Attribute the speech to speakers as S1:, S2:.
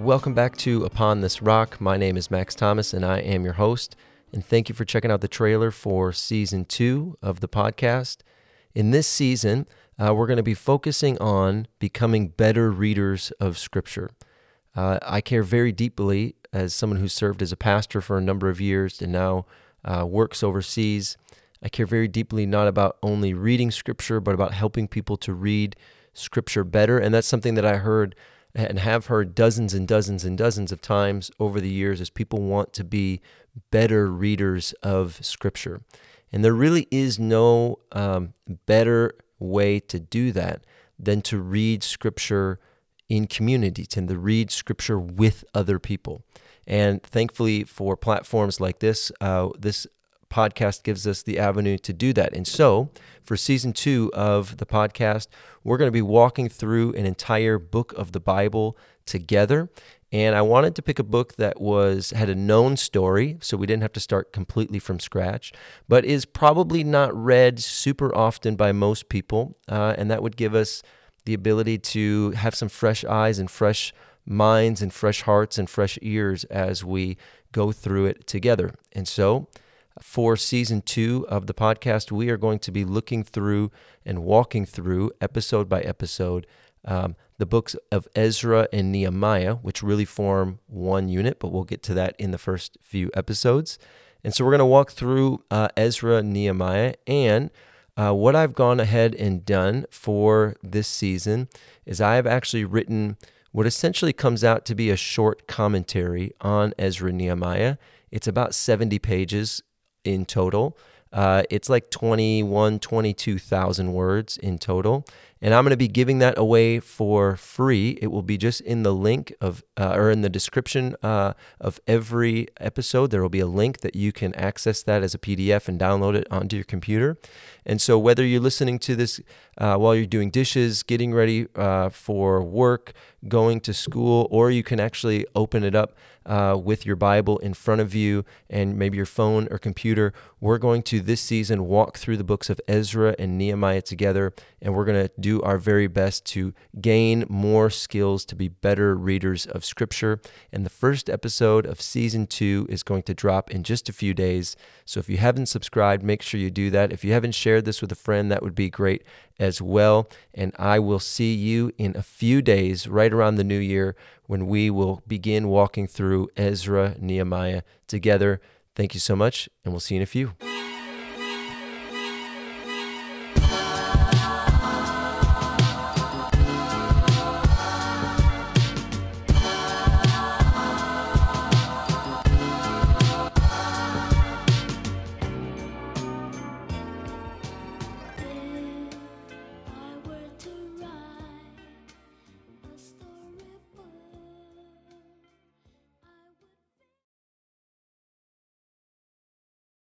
S1: Welcome back to Upon This Rock. My name is Max Thomas, and I am your host. And thank you for checking out the trailer for season two of the podcast. In this season, uh, we're going to be focusing on becoming better readers of Scripture. Uh, I care very deeply as someone who served as a pastor for a number of years and now uh, works overseas. I care very deeply not about only reading Scripture, but about helping people to read Scripture better. And that's something that I heard and have heard dozens and dozens and dozens of times over the years as people want to be better readers of Scripture. And there really is no um, better way to do that than to read Scripture in community, to read Scripture with other people. And thankfully, for platforms like this, uh, this podcast gives us the avenue to do that. And so, for season two of the podcast, we're going to be walking through an entire book of the Bible together. And I wanted to pick a book that was had a known story, so we didn't have to start completely from scratch, but is probably not read super often by most people, uh, and that would give us the ability to have some fresh eyes and fresh minds and fresh hearts and fresh ears as we go through it together. And so, for season two of the podcast, we are going to be looking through and walking through episode by episode um, the books of Ezra and Nehemiah, which really form one unit, but we'll get to that in the first few episodes. And so we're going to walk through uh, Ezra, Nehemiah, and uh, what I've gone ahead and done for this season is I have actually written what essentially comes out to be a short commentary on Ezra Nehemiah. It's about 70 pages in total. Uh, it's like 21, 22,000 words in total. And I'm going to be giving that away for free. It will be just in the link of, uh, or in the description uh, of every episode. There will be a link that you can access that as a PDF and download it onto your computer. And so, whether you're listening to this uh, while you're doing dishes, getting ready uh, for work, going to school, or you can actually open it up uh, with your Bible in front of you and maybe your phone or computer. We're going to this season walk through the books of Ezra and Nehemiah together, and we're going to do our very best to gain more skills to be better readers of Scripture. And the first episode of season two is going to drop in just a few days. So if you haven't subscribed, make sure you do that. If you haven't shared this with a friend, that would be great as well. And I will see you in a few days, right around the new year, when we will begin walking through Ezra, Nehemiah together. Thank you so much, and we'll see you in a few.